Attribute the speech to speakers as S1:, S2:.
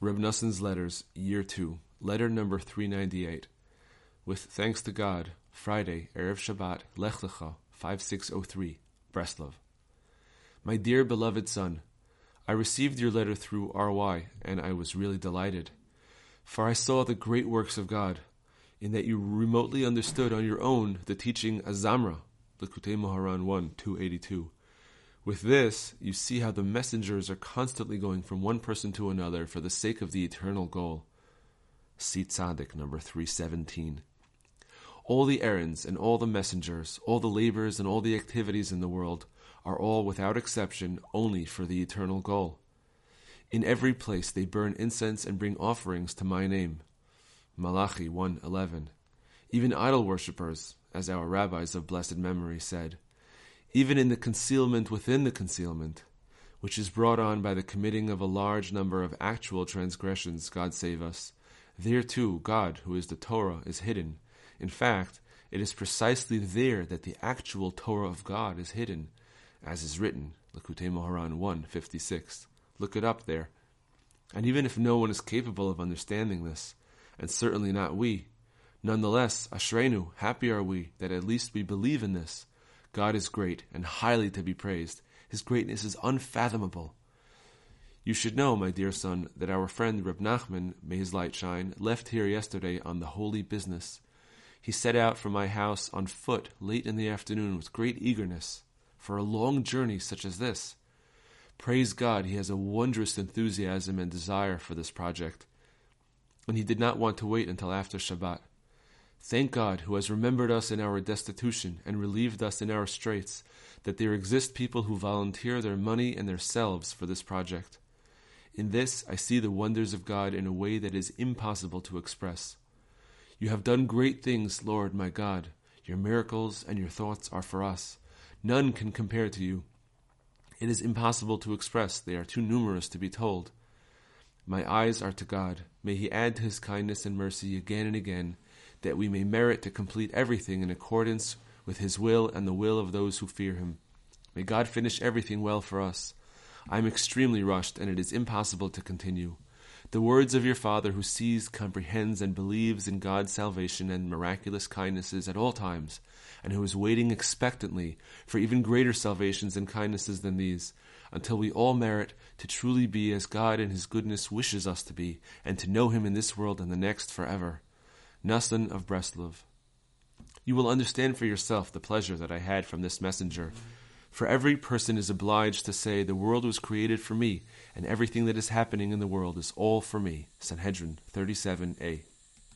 S1: Reb Letters, Year 2, Letter number 398. With thanks to God, Friday, Erev Shabbat, Lech Lecha, 5603, Breslov. My dear beloved son, I received your letter through RY, and I was really delighted. For I saw the great works of God, in that you remotely understood on your own the teaching Azamra, Likutei Moharan 1, 282. With this, you see how the messengers are constantly going from one person to another for the sake of the eternal goal. See Tzaddik number 317. All the errands and all the messengers, all the labors and all the activities in the world are all without exception only for the eternal goal. In every place they burn incense and bring offerings to my name. Malachi 1:11. Even idol worshippers, as our rabbis of blessed memory said, even in the concealment within the concealment, which is brought on by the committing of a large number of actual transgressions, God save us, there too God, who is the Torah, is hidden. In fact, it is precisely there that the actual Torah of God is hidden, as is written, Likutei Moharan 156. Look it up there. And even if no one is capable of understanding this, and certainly not we, nonetheless, Ashrenu, happy are we that at least we believe in this. God is great and highly to be praised. His greatness is unfathomable. You should know, my dear son, that our friend Reb Nachman, may his light shine, left here yesterday on the holy business. He set out from my house on foot late in the afternoon with great eagerness for a long journey such as this. Praise God, he has a wondrous enthusiasm and desire for this project, and he did not want to wait until after Shabbat. Thank God, who has remembered us in our destitution and relieved us in our straits, that there exist people who volunteer their money and their selves for this project. In this, I see the wonders of God in a way that is impossible to express. You have done great things, Lord my God. Your miracles and your thoughts are for us. None can compare to you. It is impossible to express, they are too numerous to be told. My eyes are to God. May He add to His kindness and mercy again and again, that we may merit to complete everything in accordance with His will and the will of those who fear Him. May God finish everything well for us. I am extremely rushed, and it is impossible to continue. The words of your Father, who sees, comprehends, and believes in God's salvation and miraculous kindnesses at all times, and who is waiting expectantly for even greater salvations and kindnesses than these, until we all merit to truly be as God in His goodness wishes us to be, and to know Him in this world and the next forever. Noson of Breslov. You will understand for yourself the pleasure that I had from this messenger. For every person is obliged to say, The world was created for me, and everything that is happening in the world is all for me. Sanhedrin 37a.